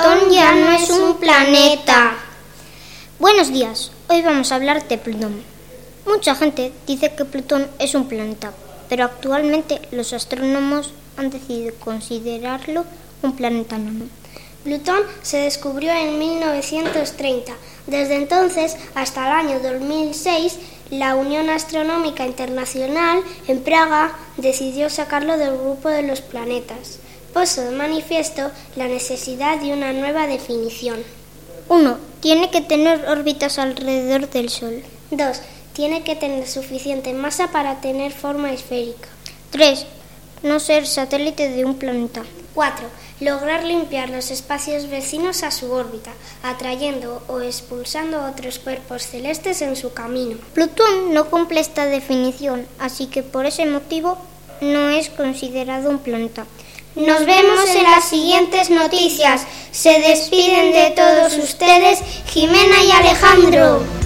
Plutón ya no es un planeta. Buenos días, hoy vamos a hablar de Plutón. Mucha gente dice que Plutón es un planeta, pero actualmente los astrónomos han decidido considerarlo un planeta enano. Plutón se descubrió en 1930. Desde entonces hasta el año 2006, la Unión Astronómica Internacional en Praga decidió sacarlo del grupo de los planetas. Puso de manifiesto la necesidad de una nueva definición. 1. Tiene que tener órbitas alrededor del Sol. 2. Tiene que tener suficiente masa para tener forma esférica. 3. No ser satélite de un planeta. 4. Lograr limpiar los espacios vecinos a su órbita, atrayendo o expulsando otros cuerpos celestes en su camino. Plutón no cumple esta definición, así que por ese motivo no es considerado un planeta. Nos vemos en las siguientes noticias. Se despiden de todos ustedes Jimena y Alejandro.